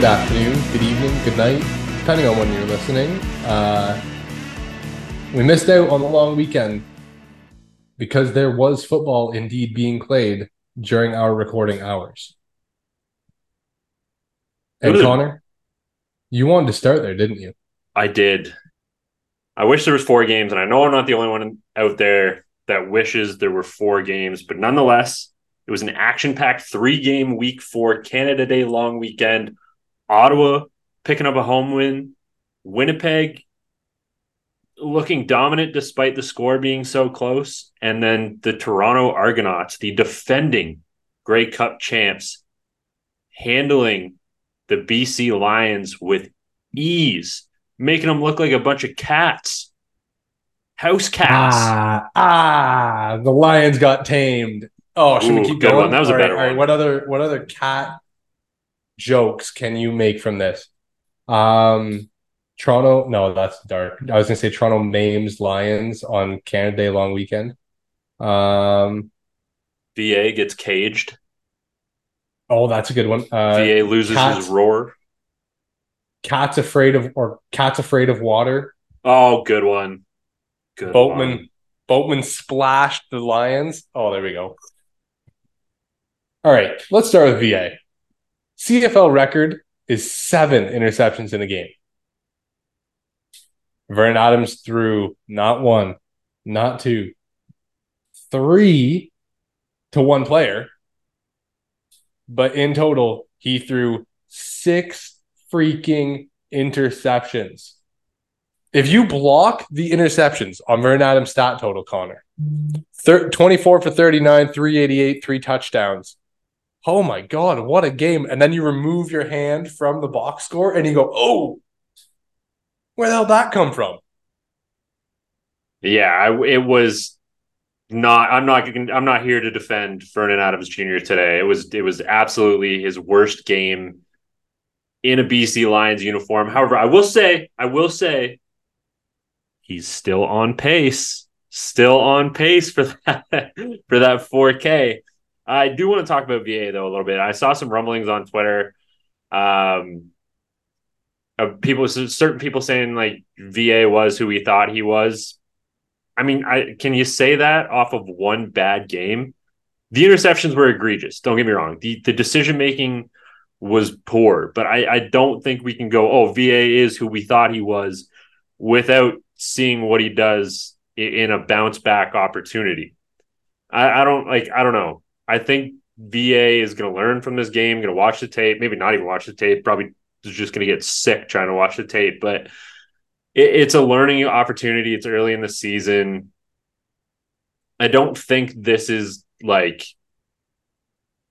good afternoon, good evening, good night, depending on when you're listening. Uh, we missed out on the long weekend because there was football indeed being played during our recording hours. And. Connor, you wanted to start there, didn't you? I did. I wish there was four games, and I know I'm not the only one out there that wishes there were four games, but nonetheless, it was an action-packed three-game week for Canada Day long weekend. Ottawa picking up a home win. Winnipeg looking dominant despite the score being so close, and then the Toronto Argonauts, the defending Grey Cup champs, handling the BC Lions with ease, making them look like a bunch of cats. House cats. Ah, ah, the lions got tamed. Oh, should we keep going? one. That was a All right, better all right. one. What other what other cat jokes can you make from this? Um, Toronto. No, that's dark. I was gonna say Toronto names lions on Canada Day long weekend. Um, VA gets caged. oh, that's a good one. Uh, VA loses his roar. cats afraid of or cats afraid of water. Oh, good one. Good Boatman one. Boatman splashed the lions. Oh, there we go. All right, let's start with VA. CFL record is seven interceptions in a game. Vernon Adams threw not one, not two, three to one player. But in total, he threw six freaking interceptions. If you block the interceptions on Vernon Adams' stat total, Connor, thir- 24 for 39, 388, three touchdowns. Oh my God, what a game. And then you remove your hand from the box score and you go, oh, where the hell that come from? Yeah, it was not. I'm not. I'm not here to defend Vernon Adams Jr. today. It was. It was absolutely his worst game in a BC Lions uniform. However, I will say. I will say. He's still on pace. Still on pace for that. For that 4K. I do want to talk about VA though a little bit. I saw some rumblings on Twitter. Um, of people, certain people saying like VA was who we thought he was. I mean, I can you say that off of one bad game? The interceptions were egregious. Don't get me wrong. The the decision making was poor, but I, I don't think we can go, oh, VA is who we thought he was without seeing what he does in a bounce back opportunity. I, I don't like I don't know. I think VA is gonna learn from this game, gonna watch the tape, maybe not even watch the tape, probably just gonna get sick trying to watch the tape, but it, it's a learning opportunity. It's early in the season. I don't think this is like,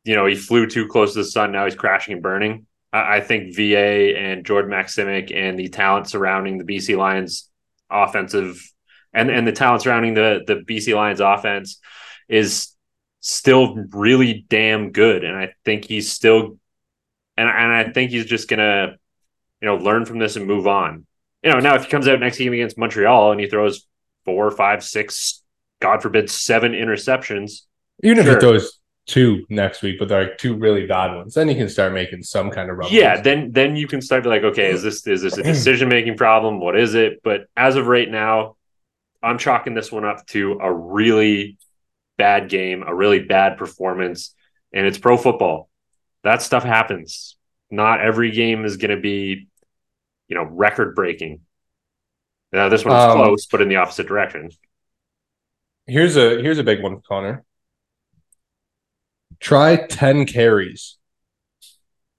you know, he flew too close to the sun. Now he's crashing and burning. I, I think VA and Jordan Maximic and the talent surrounding the BC Lions offensive and, and the talent surrounding the, the BC Lions offense is still really damn good. And I think he's still, and, and I think he's just going to, you know, learn from this and move on you know, now if he comes out next game against Montreal and he throws four, five, six, God forbid, seven interceptions, Even if Sure. he throws two next week, but they're like two really bad ones, then you can start making some kind of rumbles. yeah, then then you can start to like, okay, is this is this a decision making problem? What is it? But as of right now, I'm chalking this one up to a really bad game, a really bad performance, and it's pro football. That stuff happens. Not every game is going to be, you know, record breaking. Now this one's Um, close, but in the opposite direction. Here's a here's a big one, Connor. Try 10 carries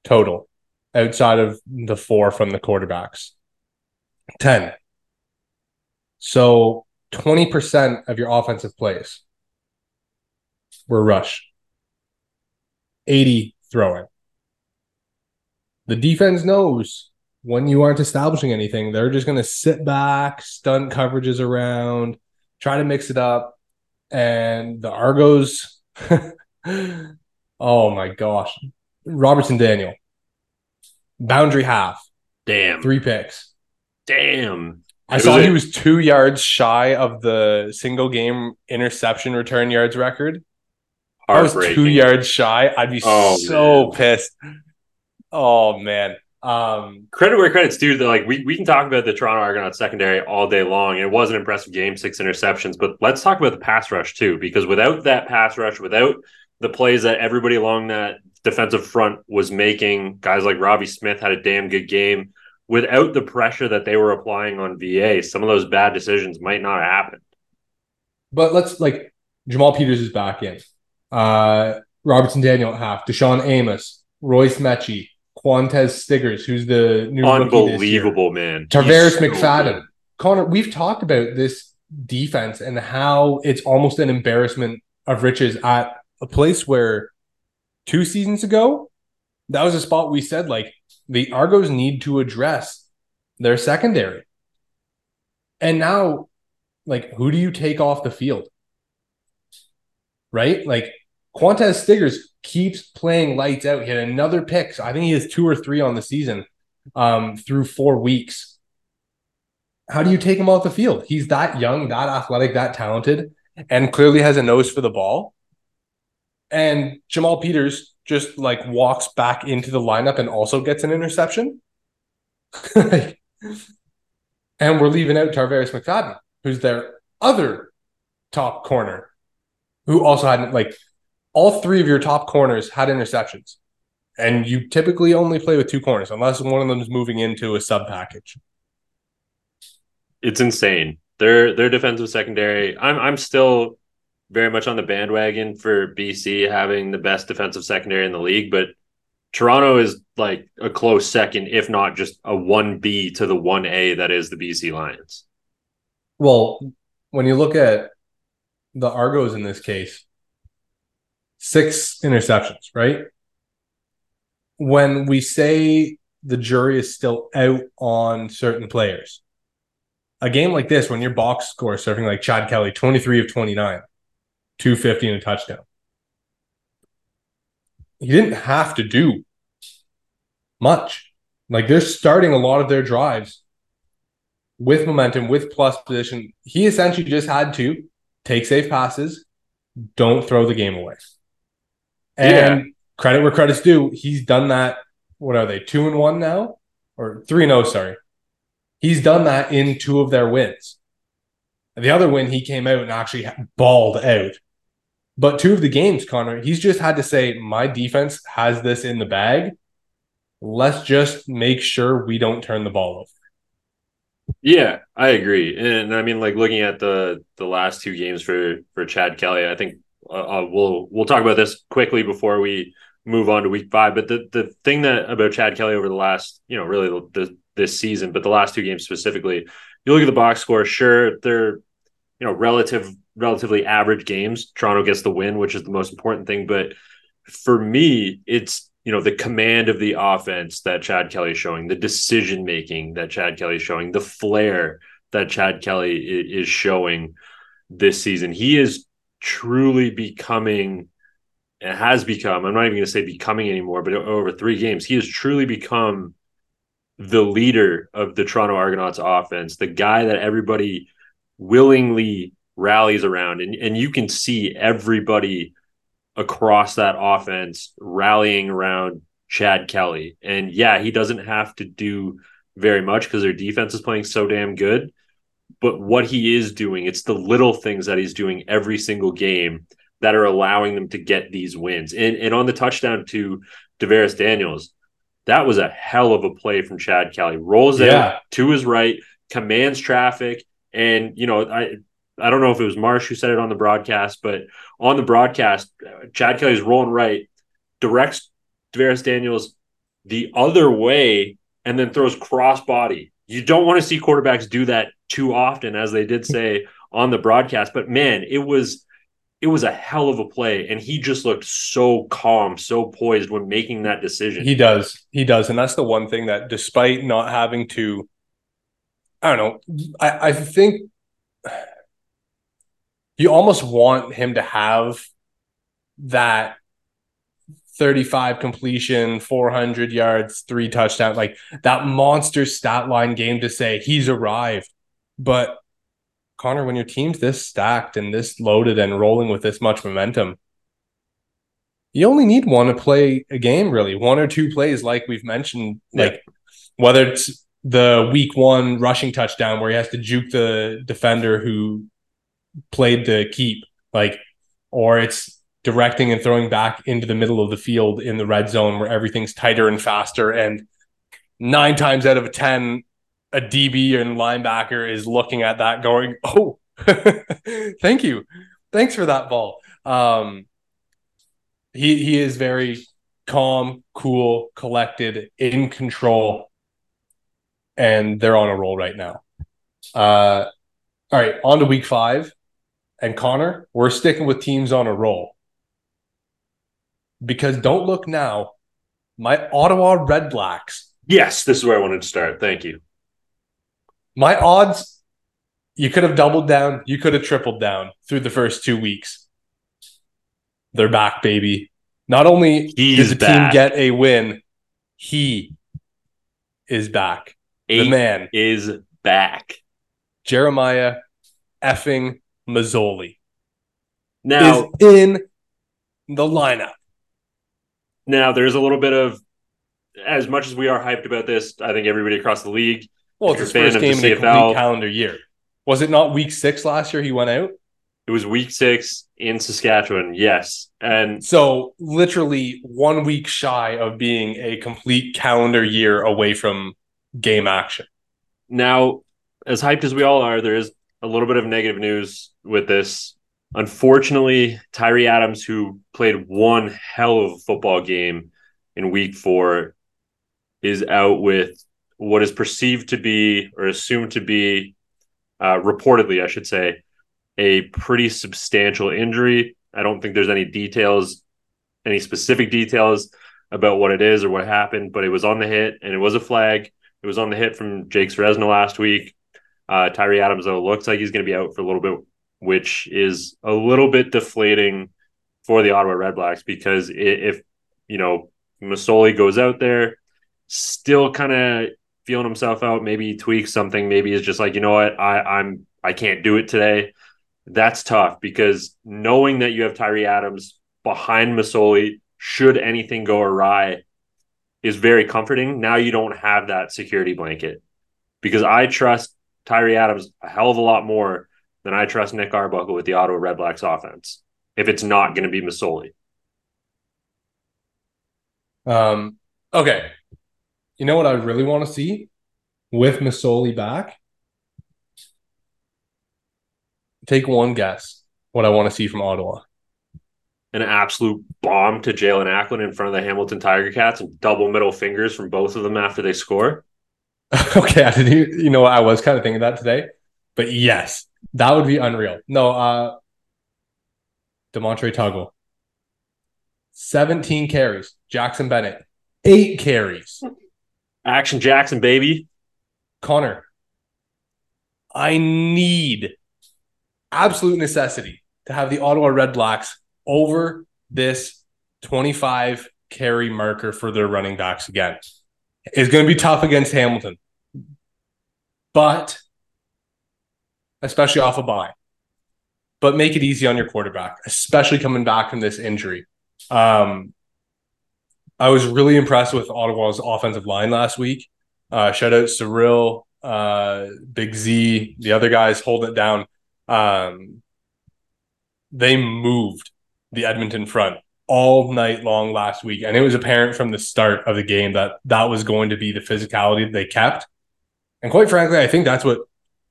total outside of the four from the quarterbacks. 10. So 20% of your offensive plays were rush. 80 throwing. The defense knows when you aren't establishing anything, they're just going to sit back, stunt coverages around, try to mix it up. And the Argos, oh my gosh. Robertson Daniel, boundary half, Damn. three picks. Damn. I saw he was two yards shy of the single game interception return yards record. I was two yards shy. I'd be Oh, so man. pissed. Oh man. Um, credit where credit's due. Like we, we can talk about the Toronto Argonauts secondary all day long. It was an impressive game, six interceptions, but let's talk about the pass rush too, because without that pass rush, without the plays that everybody along that defensive front was making, guys like Robbie Smith had a damn good game. Without the pressure that they were applying on VA, some of those bad decisions might not happen. But let's like Jamal Peters is back in. Uh, Robertson Daniel at half, Deshaun Amos, Royce Metchie, Qwan'tez Stiggers, who's the new unbelievable man, Tarvaris so McFadden. Good. Connor, we've talked about this defense and how it's almost an embarrassment of riches at a place where two seasons ago, that was a spot we said like the Argos need to address their secondary. And now, like, who do you take off the field? Right? Like, Qwan'tez Stiggers keeps playing lights out. He had another pick. So I think he has two or three on the season um, through four weeks. How do you take him off the field? He's that young, that athletic, that talented, and clearly has a nose for the ball. And Jamal Peters just like walks back into the lineup and also gets an interception. and we're leaving out Tarvaris McFadden, who's their other top corner, who also had like all three of your top corners had interceptions. And you typically only play with two corners unless one of them is moving into a sub package. It's insane. Their their defensive secondary. I'm I'm still very much on the bandwagon for BC having the best defensive secondary in the league, but Toronto is like a close second, if not just a one B to the one A that is the BC Lions. Well, when you look at the Argos in this case, six interceptions, right? When we say the jury is still out on certain players, a game like this, when your box score is serving like Chad Kelly, 23 of 29, 250 and a touchdown. He didn't have to do much. Like they're starting a lot of their drives with momentum, with plus position. He essentially just had to take safe passes, don't throw the game away. And yeah. credit where credit's due, he's done that. What are they? Two and one now, or three and zero? Oh, sorry, he's done that in two of their wins. The other win, he came out and actually balled out. But two of the games, Connor, he's just had to say, my defense has this in the bag. Let's just make sure we don't turn the ball over. Yeah, I agree. And I mean, like looking at the the last two games for for Chad Kelly, I think uh, uh, we'll we'll talk about this quickly before we move on to week five. But the the thing that about Chad Kelly over the last, you know, really the, this season, but the last two games specifically, you look at the box score. Sure, they're you know relative relatively average games. Toronto gets the win, which is the most important thing. But for me, it's you know the command of the offense that Chad Kelly is showing, the decision making that Chad Kelly is showing, the flair that Chad Kelly is showing this season. He is truly becoming has become i'm not even going to say becoming anymore but over three games he has truly become the leader of the toronto argonauts offense the guy that everybody willingly rallies around. And, and you can see everybody across that offense rallying around chad kelly. And yeah he doesn't have to do very much because their defense is playing so damn good but what he is doing, it's the little things that he's doing every single game that are allowing them to get these wins. And and on the touchdown to DaVaris Daniels, that was a hell of a play from Chad Kelly. Rolls yeah. out to his right, commands traffic, and you know I. I don't know if it was Marsh who said it on the broadcast, but on the broadcast, Chad Kelly's rolling right, directs DaVaris Daniels the other way, and then throws cross body. You don't want to see quarterbacks do that too often, as they did say on the broadcast. But man, it was it was a hell of a play, and he just looked so calm, so poised when making that decision. He does, he does, and that's the one thing that, despite not having to, I don't know, I, I think you almost want him to have that 35 completion, 400 yards, three touchdowns, like that monster stat line game to say he's arrived. But Connor, when your team's this stacked and this loaded and rolling with this much momentum, you only need one to play a game, really. One or two plays, like we've mentioned, yeah. like whether it's the week one rushing touchdown where he has to juke the defender who played the keep, like, or it's directing and throwing back into the middle of the field in the red zone where everything's tighter and faster. And nine times out of 10, a DB and linebacker is looking at that going, Oh, thank you. Thanks for that ball. Um, he, he is very calm, cool, collected, in control, and they're on a roll right now. Uh, all right, on to week five. And Connor, we're sticking with teams on a roll because don't look now. My Ottawa Red Blacks. Yes, this is where I wanted to start. Thank you. My odds, you could have doubled down, you could have tripled down through the first two weeks. They're back, baby. Not only He's does the back. team get a win, he is back. Eight the man, is back. Jeremiah effing Masoli, Now, is in the lineup. now there's a little bit of as much as we are hyped about this, I think everybody across the league Well, it's his first game in the a complete calendar year. Was it not week six last year he went out? It was week six in Saskatchewan. Yes. And So literally one week shy of being a complete calendar year away from game action. now, as hyped as we all are, there is a little bit of negative news with this. Unfortunately, Tyrie Adams, who played one hell of a football game in week four, is out with what is perceived to be or assumed to be, uh, reportedly, I should say, a pretty substantial injury. I don't think there's any details, any specific details about what it is or what happened, but it was on the hit and it was a flag. It was on the hit from Jake Ceresna last week. Uh, Tyrie Adams, though, looks like he's going to be out for a little bit, which is a little bit deflating for the Ottawa Redblacks because if, you know, Masoli goes out there, still kind of feeling himself out, maybe he tweaks something, maybe he's just like, you know what, I, I'm I can't do it today. That's tough because knowing that you have Tyrie Adams behind Masoli, should anything go awry, is very comforting. Now you don't have that security blanket because I trust Tyrie Adams a hell of a lot more than I trust Nick Arbuckle with the Ottawa Red Blacks offense. If it's not going to be Masoli, Um, okay. You know what I really want to see with Masoli back? Take one guess what I want to see from Ottawa. an absolute bomb to Jaelon Acklin in front of the Hamilton Tiger Cats and double middle fingers from both of them after they score. okay, I didn't, you know, what I was kind of thinking that today, but yes, that would be unreal. No, uh, Demontre Tuggle, 17 carries. Jackson Bennett, eight carries. Action Jackson, baby. Connor, I need absolute necessity to have the Ottawa Red Blacks over this 25 carry marker for their running backs again. It's going to be tough against Hamilton, but especially off a bye. But make it easy on your quarterback, especially coming back from this injury. Um, I was really impressed with Ottawa's offensive line last week. Uh, shout out Cyril, uh, Big Z, the other guys holding it down. Um, they moved the Edmonton front all night long last week, and it was apparent from the start of the game that that was going to be the physicality that they kept. And quite frankly, I think that's what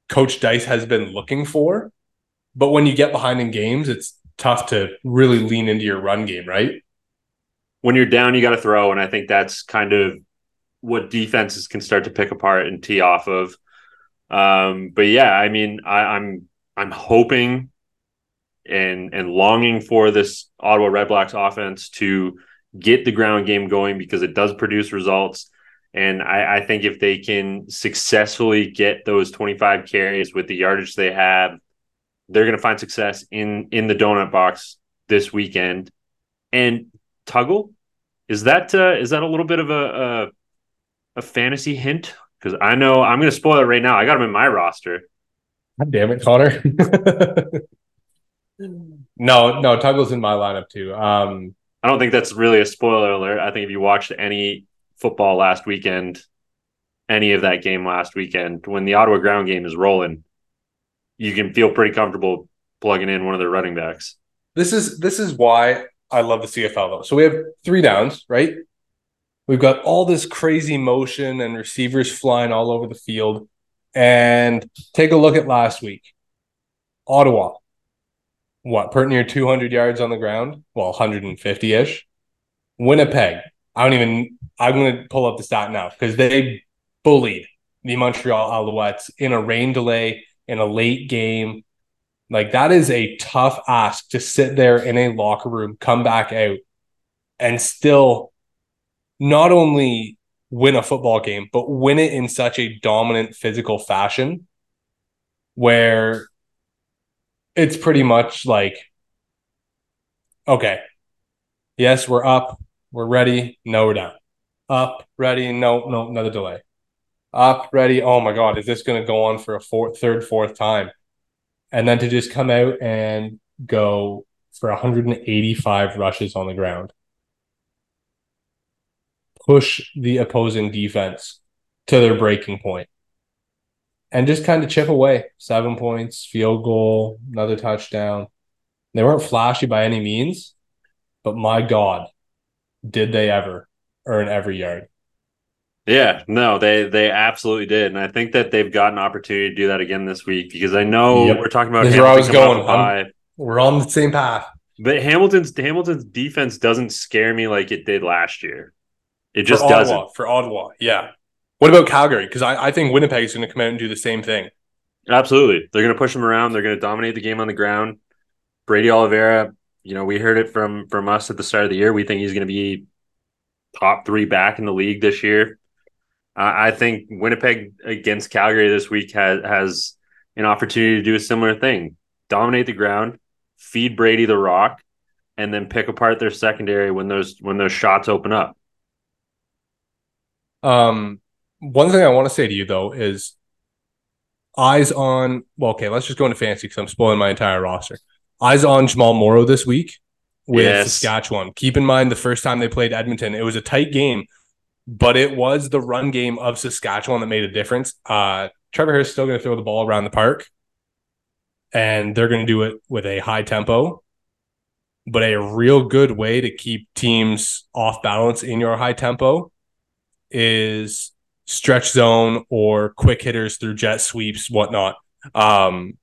Coach Dyce has been looking for. But when you get behind in games, it's tough to really lean into your run game, right? When you're down, you got to throw, and I think that's kind of what defenses can start to pick apart and tee off of. Um, but yeah, I mean, I, I'm I'm hoping and and longing for this Ottawa Red Blacks offense to get the ground game going because it does produce results. And I, I think if they can successfully get those 25 carries with the yardage they have, they're going to find success in in the donut box this weekend. And Tuggle, is that uh, is that a little bit of a a, a fantasy hint? Because I know I'm going to spoil it right now. I got him in my roster. God damn it, Connor. no, no, Tuggle's in my lineup too. Um, I don't think that's really a spoiler alert. I think if you watched any football last weekend, any of that game last weekend. When the Ottawa ground game is rolling, you can feel pretty comfortable plugging in one of their running backs. This is this is why I love the CFL though. So we have three downs, right? We've got all this crazy motion and receivers flying all over the field. And take a look at last week. Ottawa, what, pretty near 200 yards on the ground? Well, 150 ish. Winnipeg, I don't even, I'm going to pull up the stat now because they bullied the Montreal Alouettes in a rain delay in a late game. Like that is a tough ask to sit there in a locker room, come back out, and still not only win a football game, but win it in such a dominant physical fashion where it's pretty much like, okay, yes, we're up, we're ready, no, we're down. Up, ready, no, no, another delay. Up, ready, oh my God, is this going to go on for a fourth, third, fourth time? And then to just come out and go for 185 rushes on the ground push the opposing defense to their breaking point and just kind of chip away. Seven points, field goal, another touchdown. They weren't flashy by any means, but my God, did they ever earn every yard? Yeah, no, they they absolutely did, and I think that they've got an opportunity to do that again this week because I know yep. we're talking about. Where I was going. We're on the same path. But Hamilton's Hamilton's defense doesn't scare me like it did last year. It just for doesn't. Ottawa, for Ottawa, yeah. What about Calgary? Because I, I think Winnipeg is going to come out and do the same thing. Absolutely. They're going to push them around. They're going to dominate the game on the ground. Brady Oliveira, you know, we heard it from from us at the start of the year. We think he's going to be top three back in the league this year. I think Winnipeg against Calgary this week has has an opportunity to do a similar thing: dominate the ground, feed Brady the rock, and then pick apart their secondary when those when those shots open up. Um, one thing I want to say to you though is eyes on. Well, okay, let's just go into fantasy because I'm spoiling my entire roster. Eyes on Jamal Morrow this week with yes. Saskatchewan. Keep in mind the first time they played Edmonton, it was a tight game, but it was the run game of Saskatchewan that made a difference. Uh, Trevor Harris is still going to throw the ball around the park, and they're going to do it with a high tempo. But a real good way to keep teams off balance in your high tempo is stretch zone or quick hitters through jet sweeps, whatnot. Um,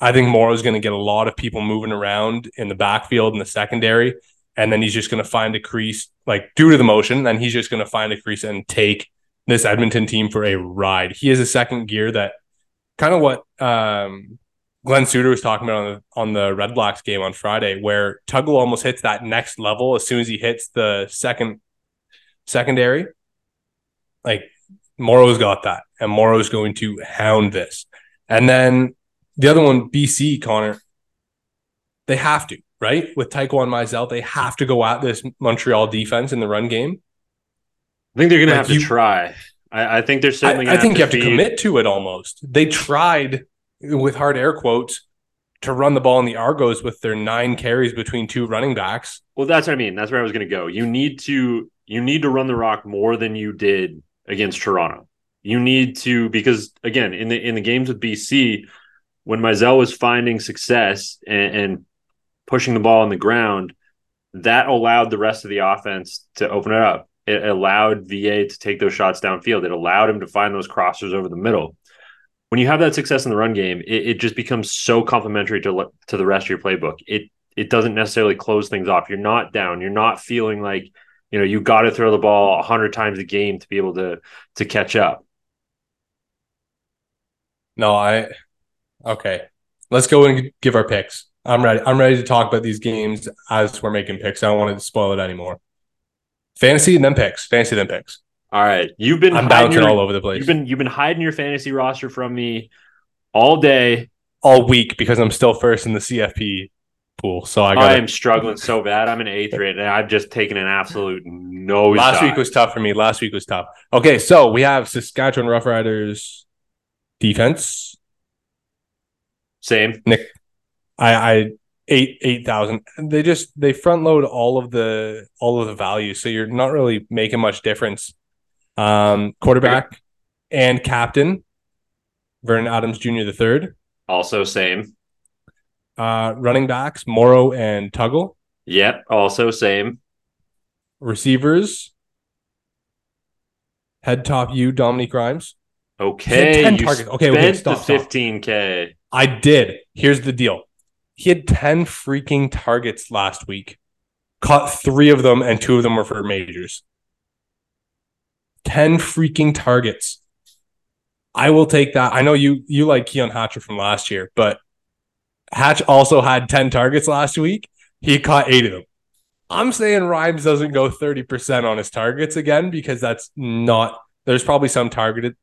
I think Morrow's going to get a lot of people moving around in the backfield and the secondary, and then he's just going to find a crease, like due to the motion, then he's just going to find a crease and take this Edmonton team for a ride. He has a second gear that kind of what um, Glen Suitor was talking about on the on the Red Blacks game on Friday, where Tuggle almost hits that next level as soon as he hits the second secondary. Like Morrow's got that, and Morrow's going to hound this. And then the other one, BC, Connor, they have to, right? With Taquan Mizzell, they have to go at this Montreal defense in the run game. I think they're going like to have you, to try. I, I, think they're certainly. I, I think you have feed. to commit to it almost. They tried with hard air quotes to run the ball in the Argos with their nine carries between two running backs. Well, that's what I mean. That's where I was going to go. You need to you need to run the rock more than you did against Toronto. You need to because again in the in the games with BC, when Mizzell was finding success and, and pushing the ball on the ground, that allowed the rest of the offense to open it up. It allowed VA to take those shots downfield. It allowed him to find those crossers over the middle. When you have that success in the run game, it, it just becomes so complementary to to the rest of your playbook. It it doesn't necessarily close things off. You're not down. You're not feeling like you know you got to throw the ball 100 times a game to be able to to catch up no i okay let's go and give our picks i'm ready i'm ready to talk about these games as we're making picks i don't want to spoil it anymore fantasy and then picks fantasy then picks all right you've been i'm bouncing your, all over the place you've been you've been hiding your fantasy roster from me all day all week because i'm still first in the cfp pool. So I got. I am struggling so bad. I'm an eighth rate, and I've just taken an absolute no. Last week was tough for me. Last week was tough. Okay, so we have Saskatchewan Roughriders defense. Same. Nick, I, I eight eight thousand. They just they front load all of the all of the values, so you're not really making much difference. Um, quarterback and captain, Vernon Adams Jr. the third. Also same. Uh, running backs, Morrow and Tuggle. Yep. Also same. Receivers, head top you, Dominique Rhymes. Okay. 10 you targets. Okay, okay, spent stop, the stop. 15K. I did. Here's the deal. He had 10 freaking targets last week. Caught three of them, and two of them were for majors. 10 freaking targets. I will take that. I know you you like Keon Hatcher from last year, but Hatch also had 10 targets last week. He caught eight of them. I'm saying Rhymes doesn't go 30% on his targets again because that's not there's probably some targeted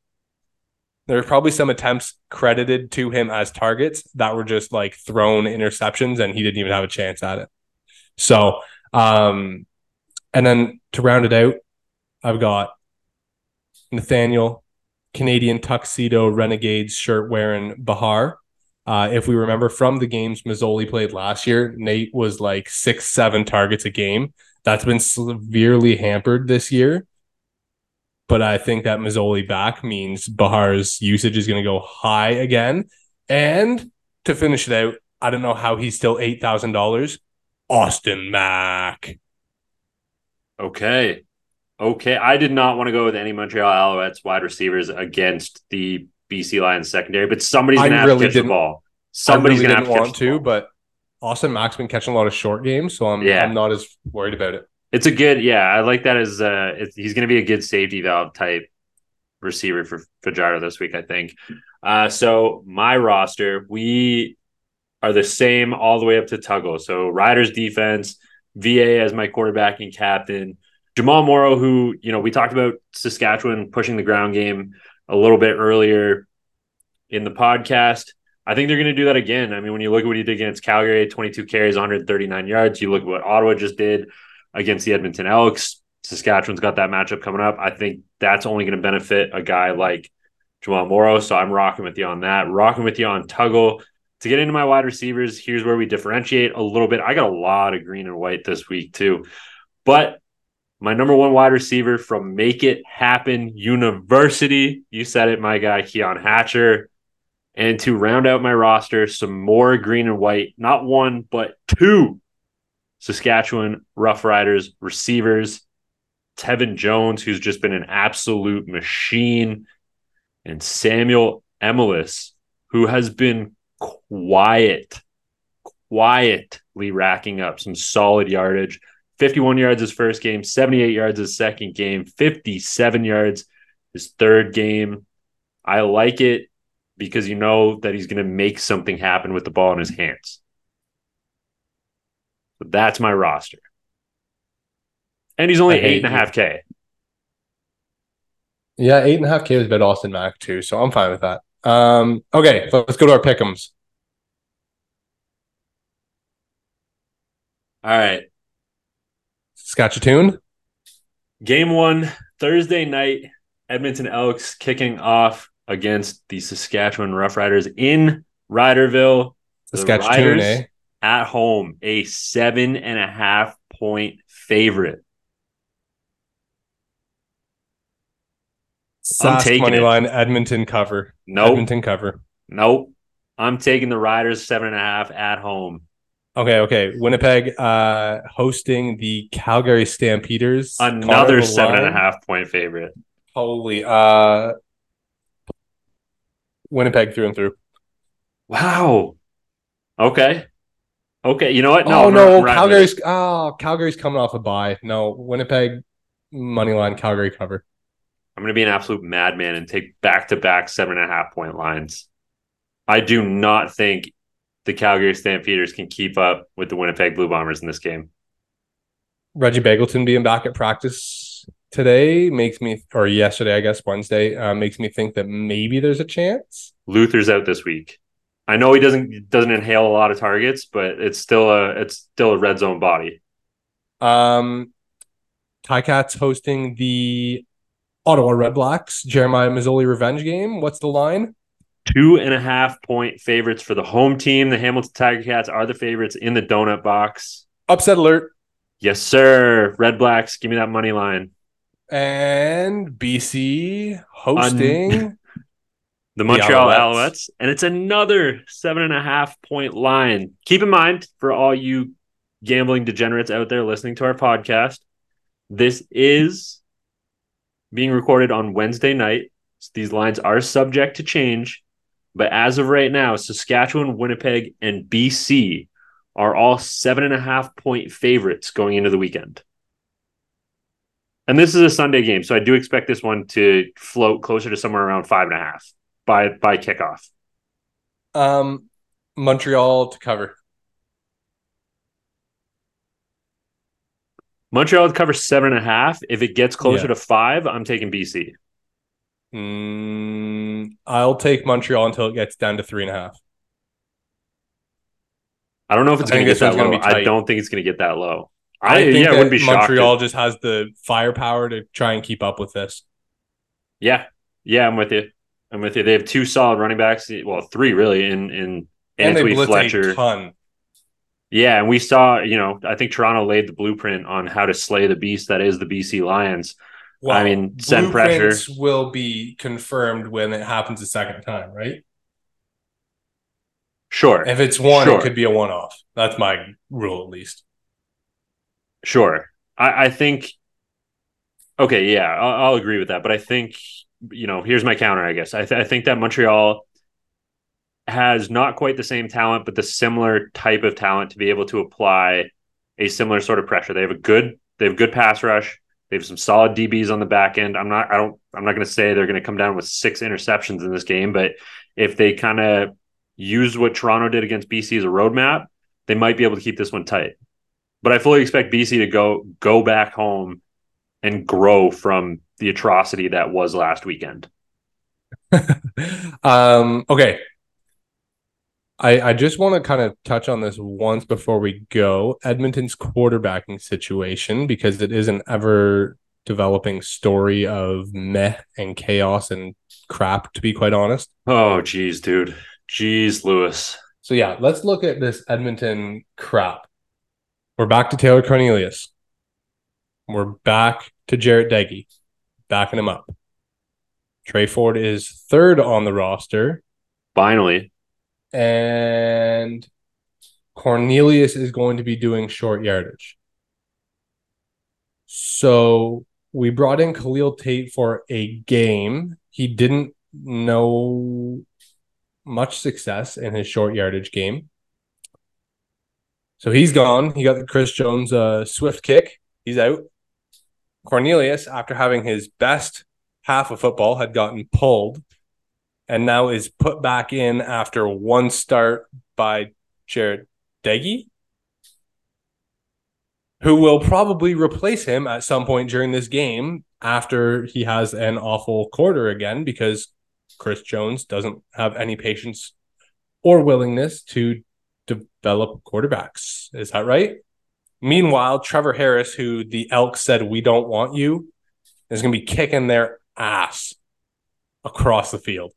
there's probably some attempts credited to him as targets that were just like thrown interceptions and he didn't even have a chance at it. So, um, and then to round it out, I've got Nathaniel, Canadian tuxedo renegades shirt wearing Behar. Uh, if we remember from the games Masoli played last year, Nate was like six, seven targets a game. That's been severely hampered this year but I think that Masoli back means Behar's usage is going to go high again. And to finish it out, I don't know how he's still eight thousand dollars. Austin Mack. Okay. Okay. I did not want to go with any Montreal Alouettes wide receivers against the BC Lions secondary, but somebody's going to have really to catch the ball. Somebody's really going to have to catch want to, but Austin Mack's been catching a lot of short games, so I'm Yeah. I'm not as worried about it. It's a good, yeah. I like that as uh, he's going to be a good safety valve type receiver for Fajardo this week. I think. Uh, so my roster, we are the same all the way up to Tuggle. So Riders defense, VA as my quarterback and captain, Jamal Morrow, who you know we talked about Saskatchewan pushing the ground game a little bit earlier in the podcast. I think they're going to do that again. I mean, when you look at what he did against Calgary, 22 carries, 139 yards. You look at what Ottawa just did against the Edmonton Elks. Saskatchewan's got that matchup coming up. I think that's only going to benefit a guy like Jamal Morrow. So I'm rocking with you on that. Rocking with you on Tuggle. To get into my wide receivers, here's where we differentiate a little bit. I got a lot of green and white this week, too. But my number one wide receiver from Make It Happen University, you said it, my guy, Keon Hatcher. And to round out my roster, some more green and white, not one, but two Saskatchewan Rough Riders receivers. Tevin Jones, who's just been an absolute machine, and Samuel Emilus, who has been quiet, quietly racking up some solid yardage. 51 yards his first game, 78 yards his second game, 57 yards his third game. I like it because you know that he's going to make something happen with the ball in his hands. So that's my roster. And he's only eight and a half K. Yeah, eight and a half K was about Austin Mack too, so I'm fine with that. Um, okay, so let's go to our pickums. All right. Saskatchewan. Game one, Thursday night, Edmonton Elks kicking off against the Saskatchewan Roughriders in Riderville. The Saskatchewan, Riders eh? At home, a seven and a half point favorite. I'm Sask taking money it. line, Edmonton cover. Nope. Edmonton cover. Nope. I'm taking the Riders seven and a half at home. Okay, okay. Winnipeg uh hosting the Calgary Stampeders. Another seven and a half point favorite. Holy uh Winnipeg through and through. Wow. Okay. Okay. You know what? oh no, riding with it. Calgary's oh Calgary's coming off a bye. No, Winnipeg money line Calgary cover. I'm going to be an absolute madman and take back to back seven and a half point lines. I do not think the Calgary Stampeders can keep up with the Winnipeg Blue Bombers in this game. Reggie Begelton being back at practice today makes me or yesterday, I guess Wednesday, uh, makes me think that maybe there's a chance. Luther's out this week. I know he doesn't doesn't inhale a lot of targets, but it's still a it's still a red zone body. Um Ty Cats hosting the Ottawa Red Blacks, Jeremiah Masoli revenge game. What's the line? Two and a half point favorites for the home team. The Hamilton Tiger Cats are the favorites in the donut box. Upset alert. Yes, sir. Red Blacks, give me that money line. And BC hosting the Montreal Alouettes. Alouettes. and it's another seven and a half point line. Keep in mind for all you gambling degenerates out there listening to our podcast, this is being recorded on Wednesday night. So these lines are subject to change, but as of right now, Saskatchewan, Winnipeg, and BC are all seven and a half point favorites going into the weekend. And this is a Sunday game, so I do expect this one to float closer to somewhere around five and a half by by kickoff. um Montreal to cover. Montreal would cover seven and a half. If it gets closer Yeah. to five, I'm taking BC. Mm, I'll take Montreal until it gets down to three and a half. I don't know if it's going to get that low. I don't think it's going to get that low. I, I, think yeah, wouldn't be shocked. Montreal just has the firepower to try and keep up with this. yeah, yeah, I'm with you. I'm with you. They have two solid running backs. Well, three really in in And Anthony Fletcher. ton. Yeah, and we saw, you know, I think Toronto laid the blueprint on how to slay the beast that is the BC Lions. I mean, send pressure. will be confirmed when it happens a second time, right? Sure, If it's one, Sure. it could be a one-off. That's my rule, at least. Sure. I, I think, okay, yeah, I'll, I'll agree with that. But I think, you know, here's my counter, I guess. I, th- I think that Montreal has not quite the same talent, but the similar type of talent to be able to apply a similar sort of pressure. They have a good, they have good pass rush. They have some solid DBs on the back end. I'm not, I don't, I'm not going to say they're going to come down with six interceptions in this game, but if they kind of use what Toronto did against BC as a roadmap, they might be able to keep this one tight but I fully expect BC to go go back home and grow from the atrocity that was last weekend. um, okay. I, I just want to kind of touch on this once before we go. Edmonton's quarterbacking situation, because it is an ever developing story of meh and chaos and crap, to be quite honest. Oh, geez, dude. Jeez, Lewis. So yeah, let's look at this Edmonton crap. We're back to Taylor Cornelius. We're back to Jarret Doege, backing him up. Tre Ford is third on the roster, Finally. and Cornelius is going to be doing short yardage. So we brought in Khalil Tate for a game. He didn't know much success in his short yardage game. So he's gone. He got the Chris Jones uh, swift kick. He's out. Cornelius, after having his best half of football, had gotten pulled and now is put back in after one start by Jarret Doege, who will probably replace him at some point during this game after he has an awful quarter again because Chris Jones doesn't have any patience or willingness to develop quarterbacks. Is that right? Meanwhile, Trevor Harris, who the Elks said we don't want you, is going to be kicking their ass across the field.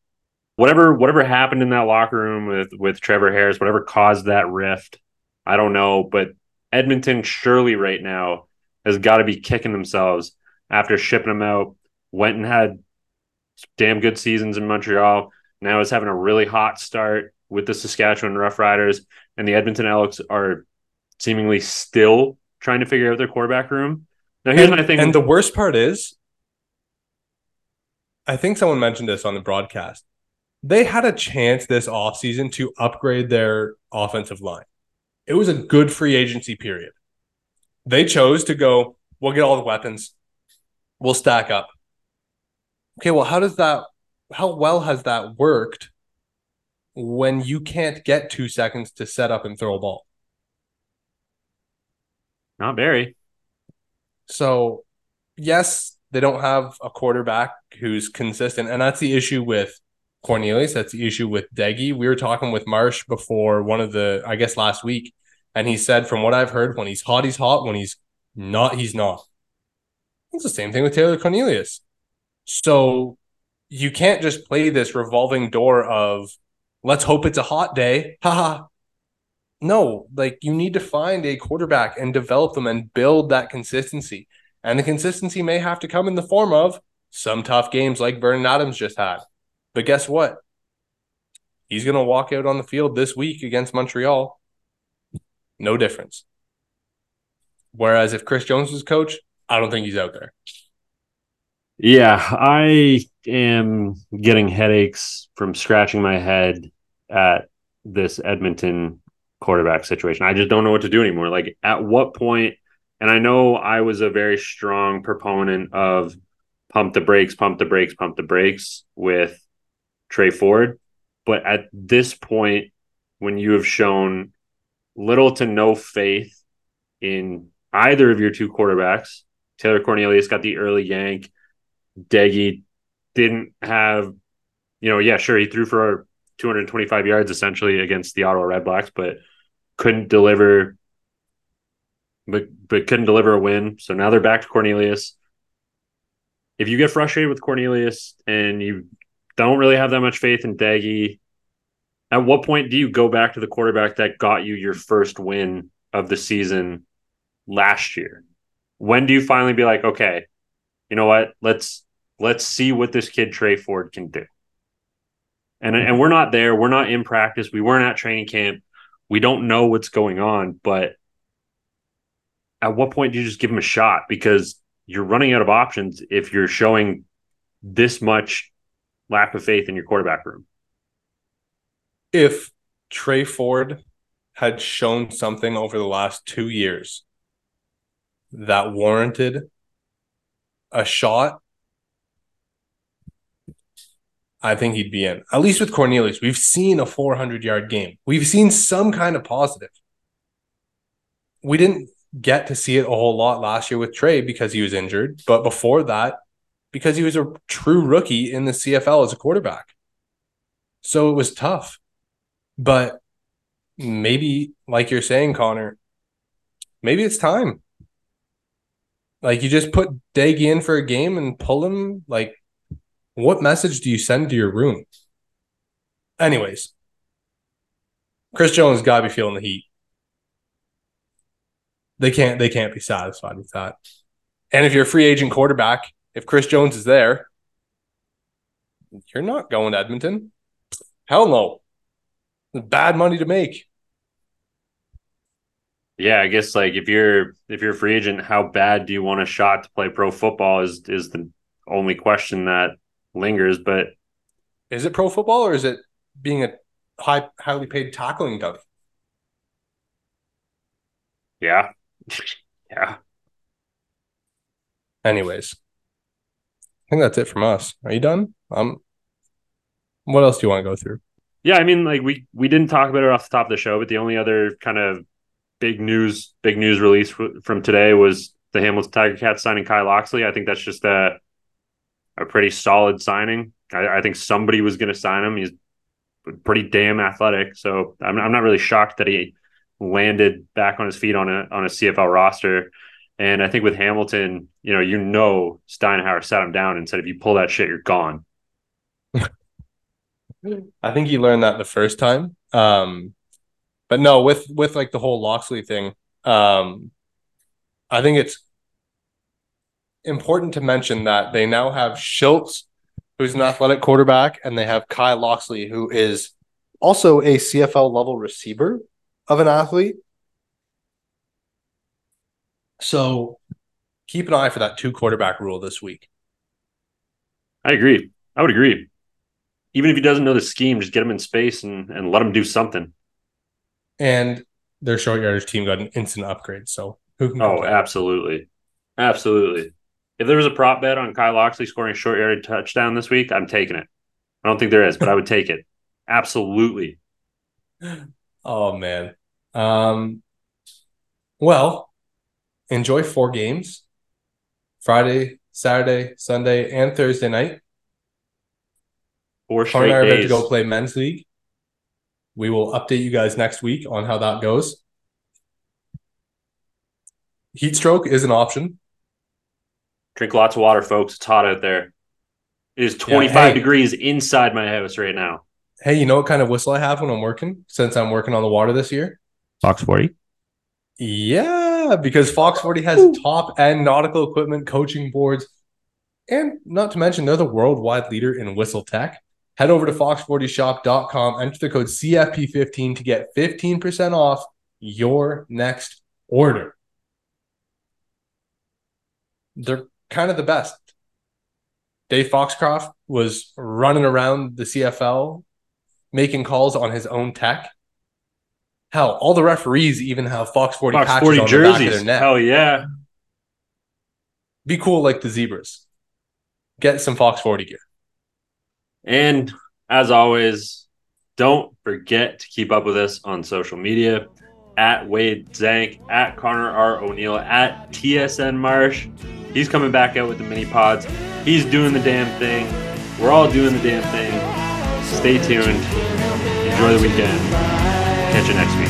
Whatever whatever happened in that locker room with with Trevor Harris, whatever caused that rift, I don't know, but Edmonton surely right now has got to be kicking themselves after shipping them out. Went and had damn good seasons in Montreal. Now is having a really hot start with the Saskatchewan Roughriders, and the Edmonton Elks are seemingly still trying to figure out their quarterback room. Now, here's and, my thing. And the worst part is, I think someone mentioned this on the broadcast. They had a chance this offseason to upgrade their offensive line. It was a good free agency period. They chose to go, we'll get all the weapons, we'll stack up. Okay, well, how does that, how well has that worked when you can't get two seconds to set up and throw a ball? Not very. So, yes, they don't have a quarterback who's consistent, and that's the issue with Cornelius. That's the issue with Doege. We were talking with Marsh before one of the, I guess, last week, and he said, from what I've heard, when he's hot, he's hot. When he's not, he's not. It's the same thing with Taylor Cornelius. So you can't just play this revolving door of let's hope it's a hot day. Haha. No, like you need to find a quarterback and develop them and build that consistency. And the consistency may have to come in the form of some tough games like Vernon Adams just had. But guess what? He's going to walk out on the field this week against Montreal. No difference. Whereas if Chris Jones was coach, I don't think he's out there. Yeah, I am getting headaches from scratching my head at this Edmonton quarterback situation. I just don't know what to do anymore. Like, at what point, and I know I was a very strong proponent of pump the brakes, pump the brakes, pump the brakes with Tre Ford. But at this point, when you have shown little to no faith in either of your two quarterbacks, Taylor Cornelius got the early yank. Doege didn't have, you know, yeah, sure, he threw for 225 yards essentially against the Ottawa Redblacks, but couldn't deliver, but but couldn't deliver a win. So now they're back to Cornelius. If you get frustrated with Cornelius and you don't really have that much faith in Doege, at what point do you go back to the quarterback that got you your first win of the season last year? When do you finally be like, okay, you know what? Let's let's see what this kid Tre Ford can do. And and we're not there. We're not in practice. We weren't at training camp. We don't know what's going on. But at what point do you just give him a shot? Because you're running out of options if you're showing this much lack of faith in your quarterback room. If Tre Ford had shown something over the last two years that warranted a shot, I think he'd be in. At least with Cornelius, we've seen a 400 yard game. We've seen some kind of positive. We didn't get to see it a whole lot last year with Tre because he was injured, but before that, because he was a true rookie in the CFL as a quarterback. So it was tough. But maybe, like you're saying, Connor, maybe it's time. Like you just put Doege in for a game and pull him. Like, what message do you send to your room? Anyways, Chris Jones got to be feeling the heat. They can't. They can't be satisfied with that. And if you're a free agent quarterback, if Chris Jones is there, you're not going to Edmonton. Hell no. Bad money to make. Yeah, I guess like if you're if you're a free agent, how bad do you want a shot to play pro football is is the only question that lingers. But is it pro football or is it being a high highly paid tackling dummy? Yeah. yeah. Anyways, I think that's it from us. Are you done? Um what else do you want to go through? Yeah, I mean, like we we didn't talk about it off the top of the show, but the only other kind of big news big news release from today was the Hamilton Tiger Cats signing Kyle Oxley. I think that's just a a pretty solid signing. I, I think somebody was going to sign him. He's pretty damn athletic, so I'm I'm not really shocked that he landed back on his feet on a on a CFL roster. And I think with Hamilton, you know, you know Steinauer sat him down and said, if you pull that shit, you're gone. I think he learned that the first time. Um, but no, with with like the whole Locksley thing, um, I think it's important to mention that they now have Schultz, who's an athletic quarterback, and they have Kai Loxley, who is also a CFL level receiver of an athlete. So keep an eye for that two quarterback rule this week. I agree. I would agree. Even if he doesn't know the scheme, just get him in space and, and let him do something and their short yardage team got an instant upgrade. So who can? Oh, absolutely, absolutely. If there was a prop bet on Kyle Locksley scoring a short yardage touchdown this week, I'm taking it. I don't think there is, but I would take it. Absolutely. Oh man. Um. Well, enjoy four games. Friday, Saturday, Sunday, and Thursday night. Four straight days. about to go play men's league. We will update you guys next week on how that goes. Heat stroke is an option. Drink lots of water, folks. It's hot out there. It is 25 yeah, hey, degrees inside my house right now. Hey, you know what kind of whistle I have when I'm working since I'm working on the water this year? Fox 40. Yeah. Yeah, because Fox 40 has top end nautical equipment coaching boards. And not to mention, they're the worldwide leader in whistle tech. Head over to fox40shop.com, enter the code CFP15 to get 15% off your next order. They're kind of the best. Dave Foxcroft was running around the CFL making calls on his own tech. Hell, all the referees even have Fox 40 Fox patches 40 on the back of jerseys. their neck. Hell yeah. Be cool like the zebras. Get some Fox 40 gear. And as always, don't forget to keep up with us on social media at Wade Zank, at Connor R. O'Neill, at TSN Marsh. He's coming back out with the mini pods. He's doing the damn thing. We're all doing the damn thing. Stay tuned. Enjoy the weekend. Catch you next week.